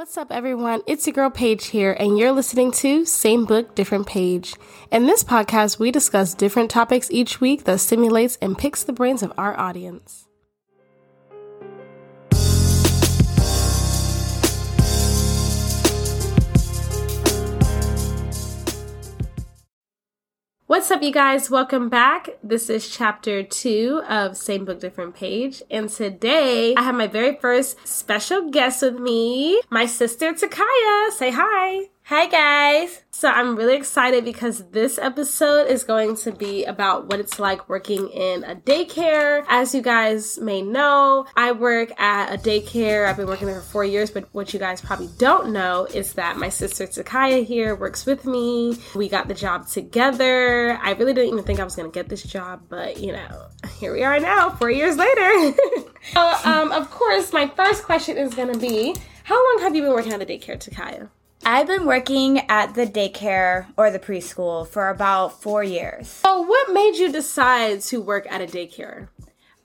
What's up, everyone? It's your girl Paige here, and you're listening to Same Book, Different Page. In this podcast, we discuss different topics each week that stimulates and picks the brains of our audience. What's up, you guys? Welcome back. This is chapter two of Same Book, Different Page. And today I have my very first special guest with me, my sister Tikyah. Say hi. Hi, guys. So I'm really excited because this episode is going to be about what it's like working in a daycare. As you guys may know, I work at a daycare. I've been working there for four years, but what you guys probably don't know is that my sister Tikyah here works with me. We got the job together. I really didn't even think I was going to get this job, but you know, here we are now, four years later. so, um, of course, my first question is going to be How long have you been working at the daycare, Tikyah? I've been working at the daycare or the preschool for about four years. So, what made you decide to work at a daycare?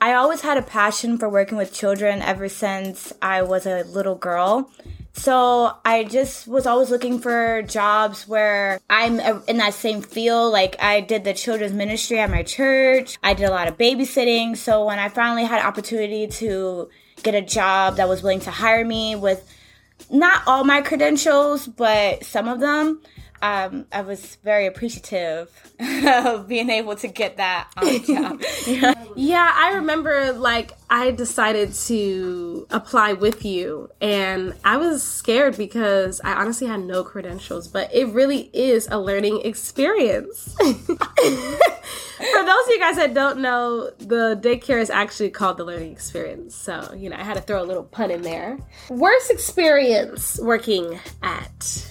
I always had a passion for working with children ever since I was a little girl. So I just was always looking for jobs where I'm in that same field. Like I did the children's ministry at my church. I did a lot of babysitting. So when I finally had opportunity to get a job that was willing to hire me with not all my credentials, but some of them. Um, I was very appreciative of being able to get that on job. yeah, I remember like I decided to apply with you, and I was scared because I honestly had no credentials, but it really is a learning experience. For those of you guys that don't know, the daycare is actually called the learning experience. So, you know, I had to throw a little pun in there. Worst experience working at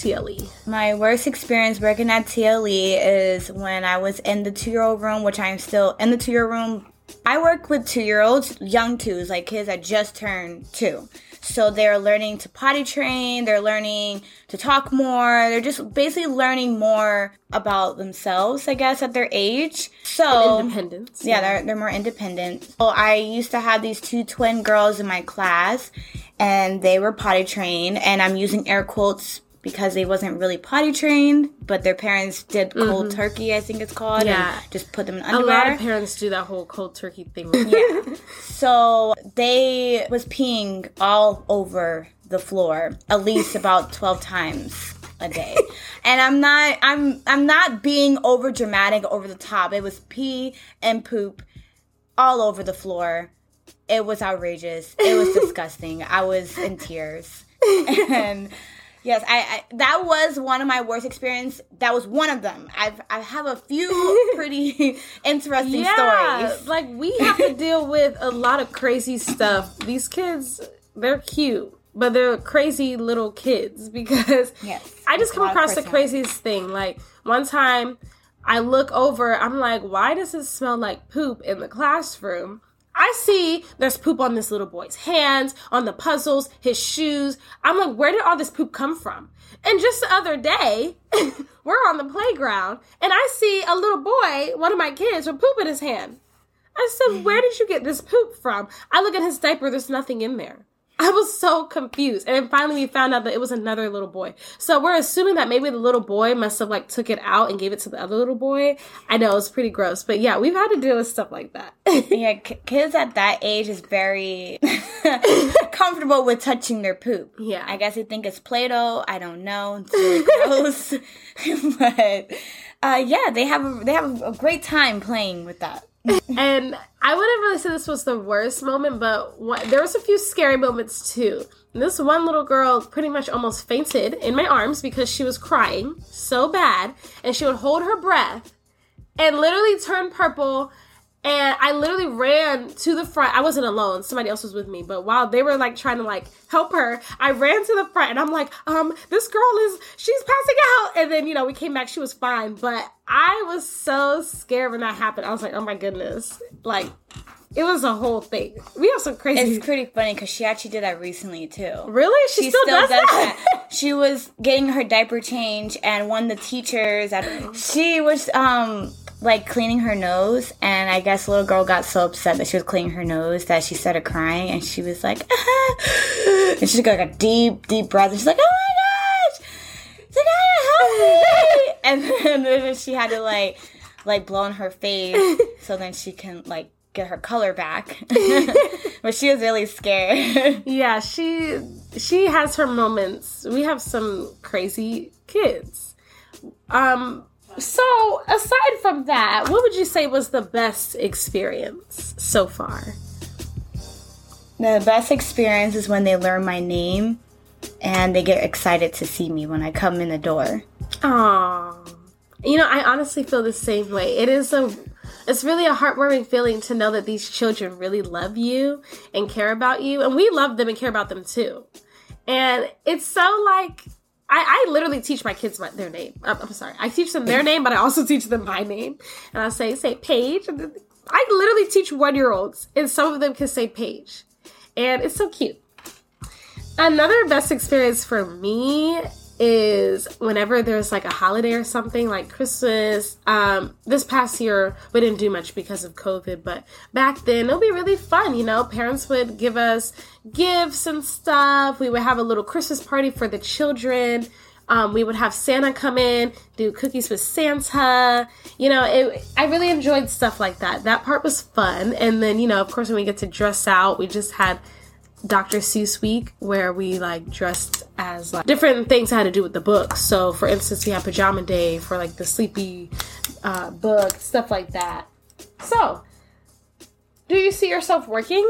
TLE? My worst experience working at TLE is when I was in the two year old room, which I am still in the two year old room. I work with two year olds, young twos, like kids that just turned two. So they're learning to potty train, they're learning to talk more, they're just basically learning more about themselves, I guess, at their age. So and independence. Yeah, yeah, they're they're more independent. So I used to have these two twin girls in my class and they were potty trained and I'm using air quotes because they wasn't really potty trained, but their parents did cold mm-hmm. turkey, I think it's called. Yeah. just put them in underwear. A lot of parents do that whole cold turkey thing. yeah. So they was peeing all over the floor at least about 12 times a day. and I'm not I'm I'm not being over dramatic over the top. It was pee and poop all over the floor. It was outrageous. It was disgusting. I was in tears. And Yes, I, I, that was one of my worst experience. That was one of them. I've I have a few pretty interesting yeah, stories. Like we have to deal with a lot of crazy stuff. These kids, they're cute, but they're crazy little kids because yes, I just come across the craziest thing. Like one time I look over, I'm like, why does it smell like poop in the classroom? I see there's poop on this little boy's hands, on the puzzles, his shoes. I'm like, where did all this poop come from? And just the other day, we're on the playground and I see a little boy, one of my kids, with poop in his hand. I said, where did you get this poop from? I look at his diaper, there's nothing in there. I was so confused. And finally we found out that it was another little boy. So we're assuming that maybe the little boy must have like took it out and gave it to the other little boy. I know it's pretty gross, but yeah, we've had to deal with stuff like that. yeah, kids at that age is very comfortable with touching their poop. Yeah. I guess they think it's Play-Doh. I don't know. It's really gross. but uh, yeah, they have a, they have a great time playing with that and I wouldn't really say this was the worst moment, but there was a few scary moments too. And this one little girl pretty much almost fainted in my arms because she was crying so bad, and she would hold her breath and literally turn purple and I literally ran to the front. I wasn't alone. Somebody else was with me. But while they were like trying to like help her, I ran to the front and I'm like, um, this girl is, she's passing out. And then, you know, we came back. She was fine. But I was so scared when that happened. I was like, oh my goodness. Like, it was a whole thing. We have some crazy. It's pretty funny because she actually did that recently too. Really? She, she still, still, does, does that? that? she was getting her diaper change, and one of the teachers at she was um like cleaning her nose, and I guess little girl got so upset that she was cleaning her nose that she started crying, and she was like, and she took like a deep, deep breath, and she's like, oh my gosh, Tikyah, help me! and then she had to like, like blow on her face so then she can like get her color back. but she was really scared. yeah, she she has her moments. We have some crazy kids. Um so, aside from that, what would you say was the best experience so far? The best experience is when they learn my name and they get excited to see me when I come in the door. Aww. You know, I honestly feel the same way. It is a it's really a heartwarming feeling to know that these children really love you and care about you and we love them and care about them too. And it's so like I, I literally teach my kids my, their name. I'm, I'm, sorry. I teach them their name, but I also teach them my name. And I say, say Paige. I literally teach one year olds, and some of them can say Paige. And it's so cute. Another best experience for me is whenever there's like a holiday or something like Christmas. Um, this past year we didn't do much because of COVID, but back then it'll be really fun. You know, parents would give us gifts and stuff. We would have a little Christmas party for the children. Um, we would have Santa come in, do cookies with Santa. You know, it, I really enjoyed stuff like that. That part was fun. And then, you know, of course, when we get to dress out, we just had Dr. Seuss week where we like dressed as like different things had to do with the book. So, for instance, we had pajama day for like the sleepy uh, book, stuff like that. So, do you see yourself working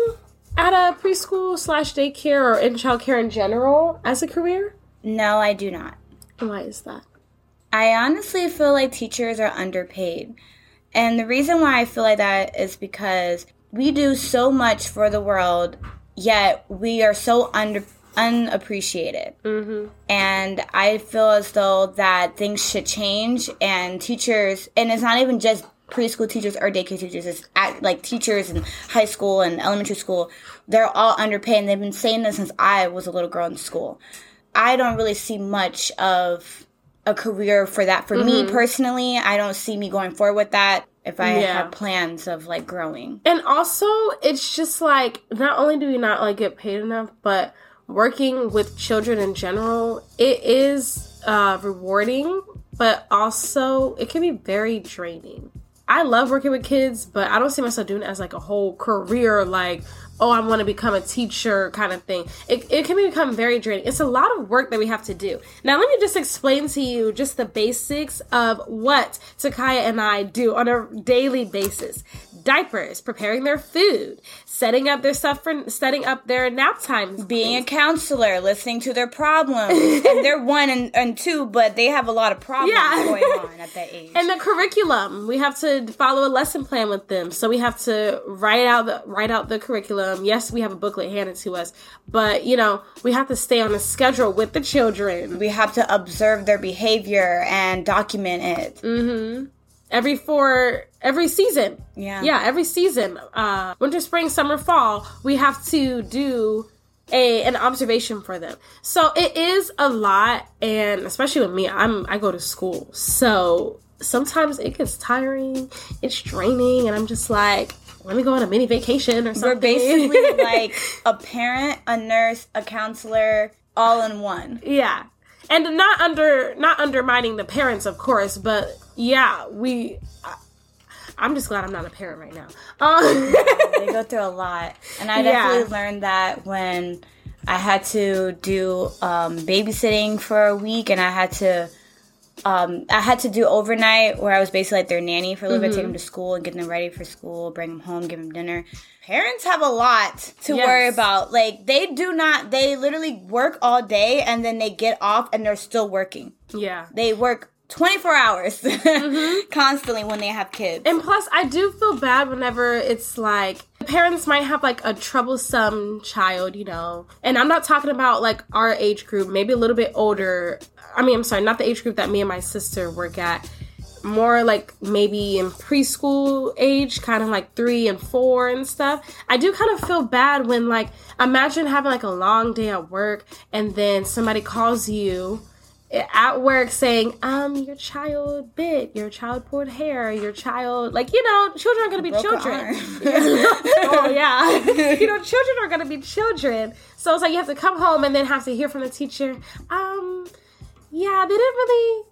at a preschool slash daycare or in childcare in general as a career? No, I do not. Why is that? I honestly feel like teachers are underpaid. And the reason why I feel like that is because we do so much for the world yet we are so under unappreciated. Mm-hmm. And I feel as though that things should change and teachers, and it's not even just preschool teachers or daycare teachers, it's at, like teachers in high school and elementary school, they're all underpaid and they've been saying this since I was a little girl in school. I don't really see much of a career for that for mm-hmm. me personally. I don't see me going forward with that if I yeah. have plans of like growing. And also, it's just like not only do we not like get paid enough, but working with children in general, it is uh, rewarding, but also it can be very draining. I love working with kids, but I don't see myself doing it as like a whole career, like, oh, I want to become a teacher kind of thing. It, it can become very draining. It's a lot of work that we have to do. Now, let me just explain to you just the basics of what Tikyah and I do on a daily basis diapers, preparing their food, setting up their stuff for setting up their nap times, being a counselor, listening to their problems. and they're one and, and two, but they have a lot of problems yeah. going on at that age. And the curriculum, we have to follow a lesson plan with them. So we have to write out the write out the curriculum. Yes, we have a booklet handed to us, but you know, we have to stay on a schedule with the children. We have to observe their behavior and document it. Mm-hmm every four every season. Yeah. Yeah, every season. Uh winter, spring, summer, fall, we have to do a an observation for them. So it is a lot and especially with me, I'm I go to school. So sometimes it gets tiring, it's draining, and I'm just like, let me go on a mini vacation or something. We're basically like a parent, a nurse, a counselor, all in one. Yeah. And not under not undermining the parents, of course, but yeah, we. I'm just glad I'm not a parent right now. Um, they go through a lot, and I definitely yeah. learned that when I had to do um, babysitting for a week, and I had to. Um, I had to do overnight where I was basically like their nanny for a little mm-hmm. bit, take them to school and get them ready for school, bring them home, give them dinner. Parents have a lot to yes. worry about. Like they do not, they literally work all day and then they get off and they're still working. Yeah. They work 24 hours mm-hmm. constantly when they have kids. And plus, I do feel bad whenever it's like parents might have like a troublesome child, you know. And I'm not talking about like our age group, maybe a little bit older. I mean, I'm sorry, not the age group that me and my sister work at. more like maybe in preschool age, kind of like three and four and stuff, I do kind of feel bad when like imagine having like a long day at work and then somebody calls you at work saying, um, your child bit, your child pulled hair, your child, like, you know, children are going to be children. oh, yeah. you know, children are going to be children. So it's like you have to come home and then have to hear from the teacher, um, yeah, they didn't really,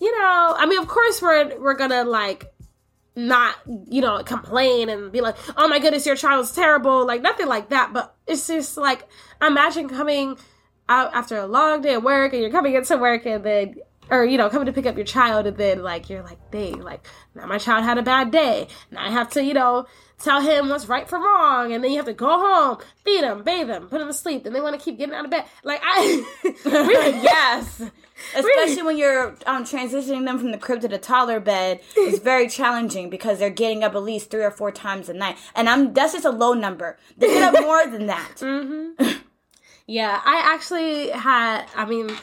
you know, I mean, of course we're, we're going to like, not, you know, complain and be like, oh my goodness, your child's terrible. Like, nothing like that. But it's just like, imagine coming out after a long day of work and you're coming into work and then or you know coming to pick up your child and then like you're like dang like now my child had a bad day. Now i have to you know tell him what's right from wrong and then you have to go home feed him bathe him put him to sleep and they want to keep getting out of bed. Like i really yes. especially when you're um, transitioning them from the crib to the toddler bed it's very challenging because they're getting up at least three or four times a night. And i'm that's just a low number. They get up more than that. Mm-hmm. Yeah, I actually had, I mean,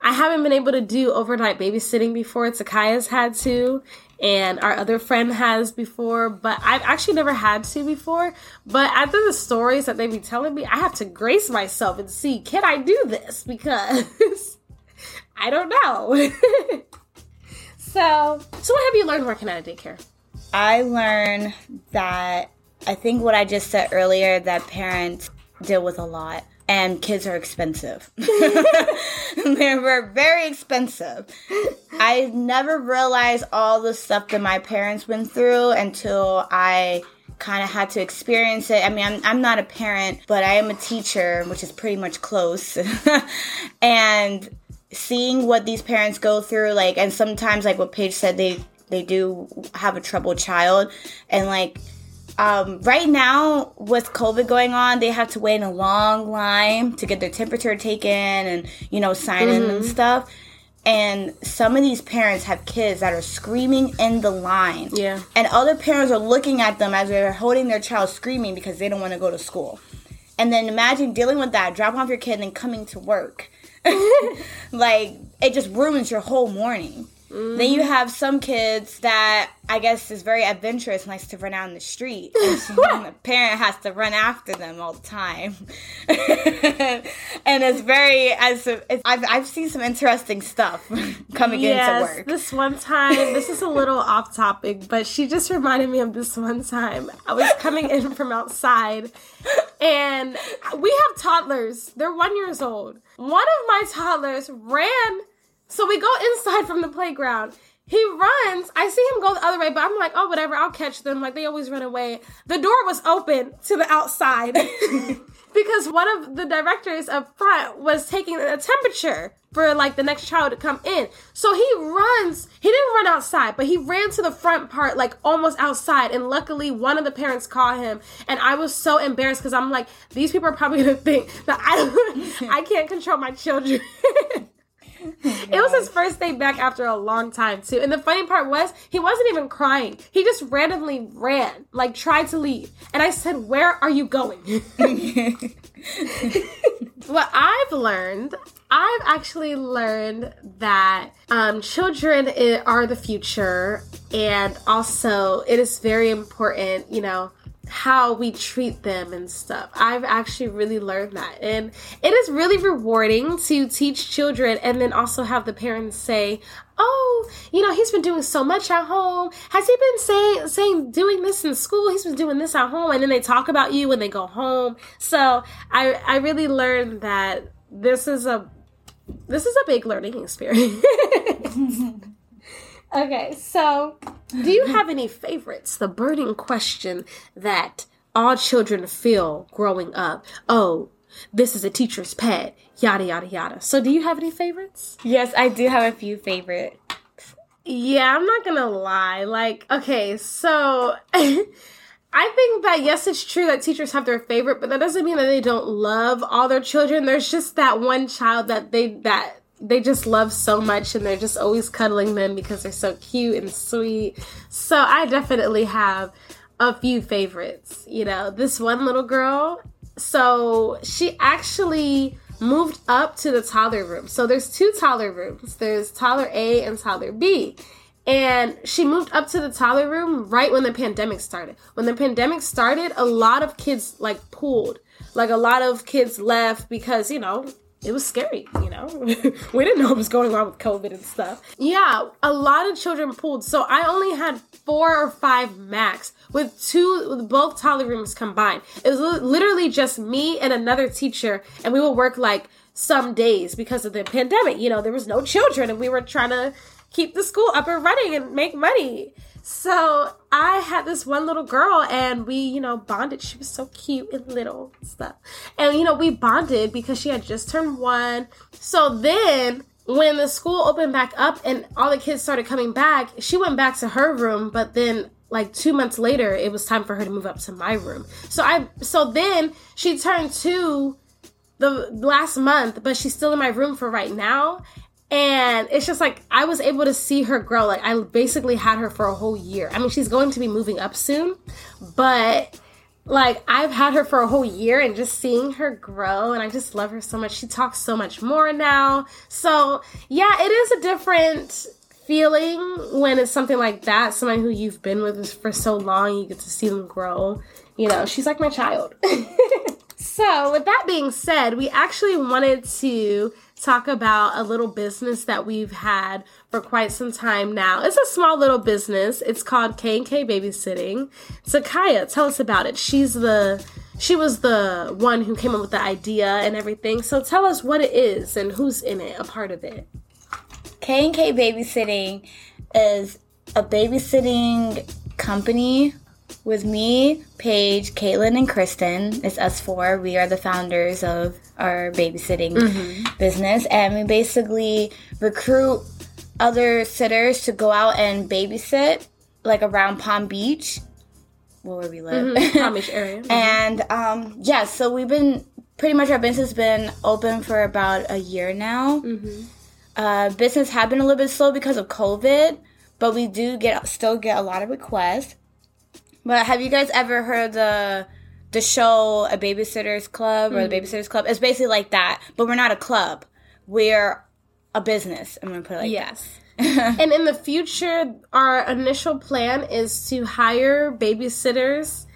I haven't been able to do overnight babysitting before. Tikyah's had to, and our other friend has before, but I've actually never had to before. But after the stories that they be telling me, I have to grace myself and see, can I do this? Because I don't know. so, so what have you learned working at a daycare? I learned that I think what I just said earlier that parents deal with a lot and kids are expensive. they were very expensive. I never realized all the stuff that my parents went through until I kind of had to experience it. I mean, I'm, I'm not a parent, but I am a teacher, which is pretty much close. and seeing what these parents go through, like, and sometimes, like what Paige said, they they do have a troubled child, and like um, right now, with COVID going on, they have to wait in a long line to get their temperature taken and, you know, sign mm-hmm. in and mm-hmm. stuff. And some of these parents have kids that are screaming in the line. Yeah. And other parents are looking at them as they're holding their child screaming because they don't want to go to school. And then imagine dealing with that, drop off your kid and then coming to work. like, it just ruins your whole morning. Mm-hmm. Then you have some kids that I guess is very adventurous, likes to run out in the street, and, the parent has to run after them all the time. and it's very as it's, I've I've seen some interesting stuff coming yes, into work. This one time, this is a little off topic, but she just reminded me of this one time. I was coming in from outside, and we have toddlers. They're one years old. One of my toddlers ran so we go inside from the playground. He runs. I see him go the other way, but I'm like, oh, whatever. I'll catch them. Like they always run away. The door was open to the outside because one of the directors up front was taking a temperature for like the next child to come in. So he runs. He didn't run outside, but he ran to the front part, like almost outside. And luckily, one of the parents caught him. And I was so embarrassed because I'm like, these people are probably gonna think that I I can't control my children. it was his first day back after a long time too. And the funny part was he wasn't even crying. He just randomly ran, like tried to leave. And I said, "Where are you going?" what I've learned, I've actually learned that um, children are the future, and also it is very important, you know how we treat them and stuff. I've actually really learned that. And it is really rewarding to teach children and then also have the parents say, Oh, you know, he's been doing so much at home. Has he been saying saying doing this in school? He's been doing this at home and then they talk about you when they go home. So I I really learned that this is a this is a big learning experience. Okay, so do you have any favorites? The burning question that all children feel growing up. Oh, this is a teacher's pet, yada, yada, yada. So, do you have any favorites? Yes, I do have a few favorites. Yeah, I'm not gonna lie. Like, okay, so I think that yes, it's true that teachers have their favorite, but that doesn't mean that they don't love all their children. There's just that one child that they that they just love so much and they're just always cuddling them because they're so cute and sweet. So I definitely have a few favorites. You know, this one little girl, so she actually moved up to the toddler room. So there's two toddler rooms. There's toddler A and toddler B. and she moved up to the toddler room right when the pandemic started. When the pandemic started, a lot of kids like pulled. Like a lot of kids left because, you know, it was scary, you know. we didn't know what was going on with COVID and stuff. Yeah, a lot of children pulled. So I only had four or five max with two, with both toddler rooms combined. It was literally just me and another teacher, and we would work like some days because of the pandemic. You know, there was no children, and we were trying to keep the school up and running and make money. So I had this one little girl and we, you know, bonded. She was so cute and little stuff. And, you know, we bonded because she had just turned one. So then when the school opened back up and all the kids started coming back, she went back to her room, but then like two months later, it was time for her to move up to my room. So I, so then she turned two the last month, but she's still in my room for right now. And it's just like I was able to see her grow. Like I basically had her for a whole year. I mean, she's going to be moving up soon, but like I've had her for a whole year and just seeing her grow and I just love her so much. She talks so much more now. So, yeah, it is a different feeling when it's something like that, someone who you've been with for so long, you get to see them grow. You know, she's like my child. so, with that being said, we actually wanted to talk about a little business that we've had for quite some time now. It's a small little business. It's called K&K Babysitting. Tikyah, tell us about it. She's the she was the one who came up with the idea and everything. So tell us what it is and who's in it, a part of it. K&K Babysitting is a babysitting company with me, Paige, Caitlin, and Kristen. It's us four. We are the founders of our babysitting mm-hmm. business, and we basically recruit other sitters to go out and babysit, like around Palm Beach, where we live, mm-hmm. Palm Beach area. Mm-hmm. and um, yeah, so we've been pretty much our business has been open for about a year now. Mm-hmm. Uh, business have been a little bit slow because of COVID, but we do get still get a lot of requests. But have you guys ever heard the the show A Babysitter's Club or mm. The Babysitter's Club? It's basically like that, but we're not a club. We're a business. I'm gonna put it like yes. and in the future, our initial plan is to hire babysitters,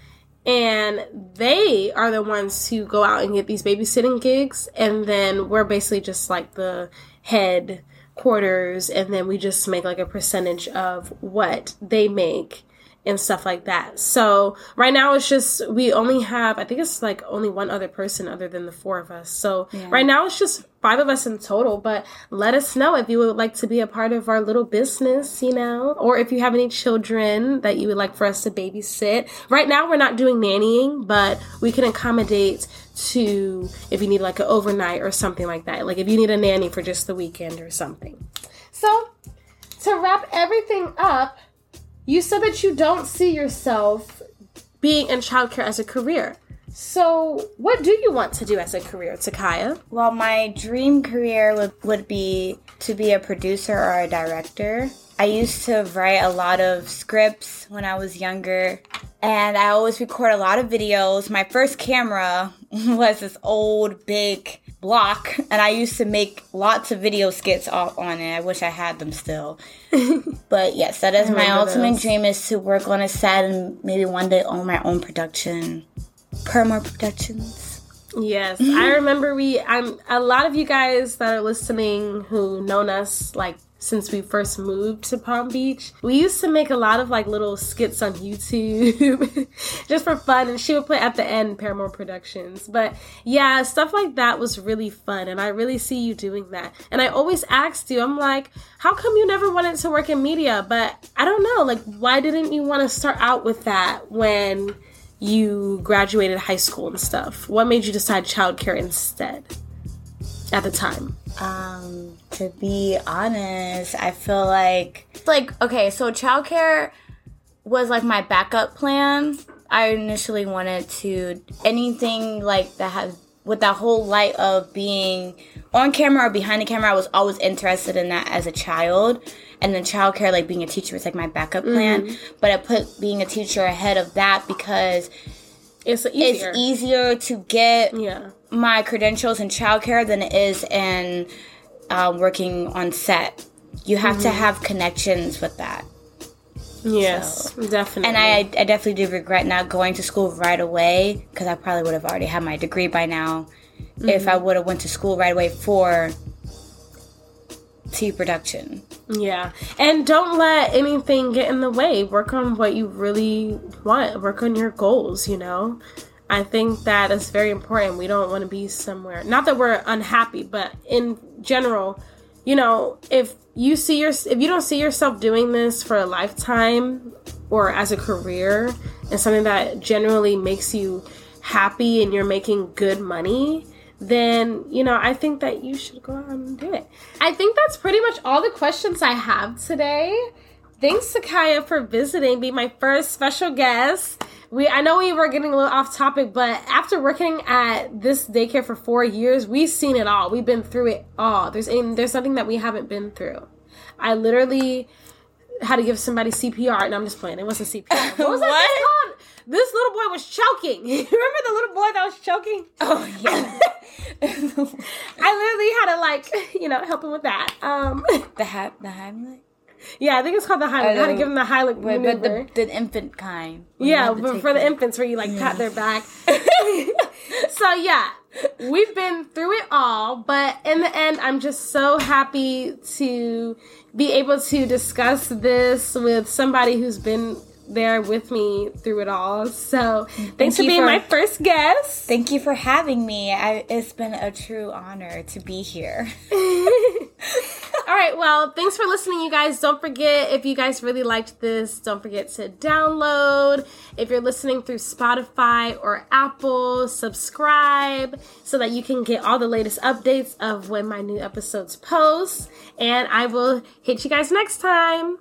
and they are the ones who go out and get these babysitting gigs, and then we're basically just like the head quarters, and then we just make like a percentage of what they make and stuff like that. So right now it's just we only have I think it's like only one other person other than the four of us. So yeah. right now it's just five of us in total. But let us know if you would like to be a part of our little business, you know, or if you have any children that you would like for us to babysit. Right now we're not doing nannying, but we can accommodate to if you need like an overnight or something like that. Like if you need a nanny for just the weekend or something. So to wrap everything up you said that you don't see yourself being in childcare as a career. So, what do you want to do as a career, Tikyah? Well, my dream career would, would be to be a producer or a director. I used to write a lot of scripts when I was younger, and I always record a lot of videos. My first camera was this old, big block and I used to make lots of video skits off on it. I wish I had them still. but yes, that is my ultimate those. dream is to work on a set and maybe one day own my own production. Paramore Productions. Yes, I remember we. I'm a lot of you guys that are listening who known us like since we first moved to Palm Beach. We used to make a lot of like little skits on YouTube just for fun, and she would put at the end Paramore Productions. But yeah, stuff like that was really fun, and I really see you doing that. And I always asked you, I'm like, how come you never wanted to work in media? But I don't know, like, why didn't you want to start out with that when you graduated high school and stuff? What made you decide childcare instead at the time? Um, to be honest, I feel like like okay, so childcare was like my backup plan. I initially wanted to anything like that has with that whole light of being on camera or behind the camera. I was always interested in that as a child, and then childcare, like being a teacher, was like my backup plan. Mm-hmm. But I put being a teacher ahead of that because it's easier. It's easier to get yeah my credentials in childcare than it is in um, working on set You have mm-hmm. to have connections with that. Yes, so, definitely. And I, I definitely do regret not going to school right away because I probably would have already had my degree by now mm-hmm. if I would have went to school right away for tea production. Yeah. And don't let anything get in the way. Work on what you really want. Work on your goals, you know? I think that is very important. We don't want to be somewhere. Not that we're unhappy, but in general, you know, if you see your if you don't see yourself doing this for a lifetime or as a career and something that generally makes you happy and you're making good money, then you know I think that you should go out and do it. I think that's pretty much all the questions I have today. Thanks to Kaya for visiting, be my first special guest. We I know we were getting a little off topic, but after working at this daycare for four years, we've seen it all. We've been through it all. There's there's something that we haven't been through. I literally had to give somebody CPR, and I'm just playing. It wasn't CPR. What was what? that called? This little boy was choking. You remember the little boy that was choking? Oh yeah. I literally had to like, you know, help him with that. Um, the ha- the Heimlich. Yeah, I think it's called the Heimlich. Had to give them the Heimlich but, maneuver. The, the, infant kind. Yeah, but for the infants where you like yeah. pat their back. so yeah, we've been through it all, but in the end, I'm just so happy to be able to discuss this with somebody who's been there with me through it all. So thanks Thank for being for, my first guest. Thank you for having me. I, it's been a true honor to be here. all right. Well, thanks for listening, you guys. Don't forget if you guys really liked this, don't forget to download. If you're listening through Spotify or Apple, subscribe so that you can get all the latest updates of when my new episodes post. And I will hit you guys next time.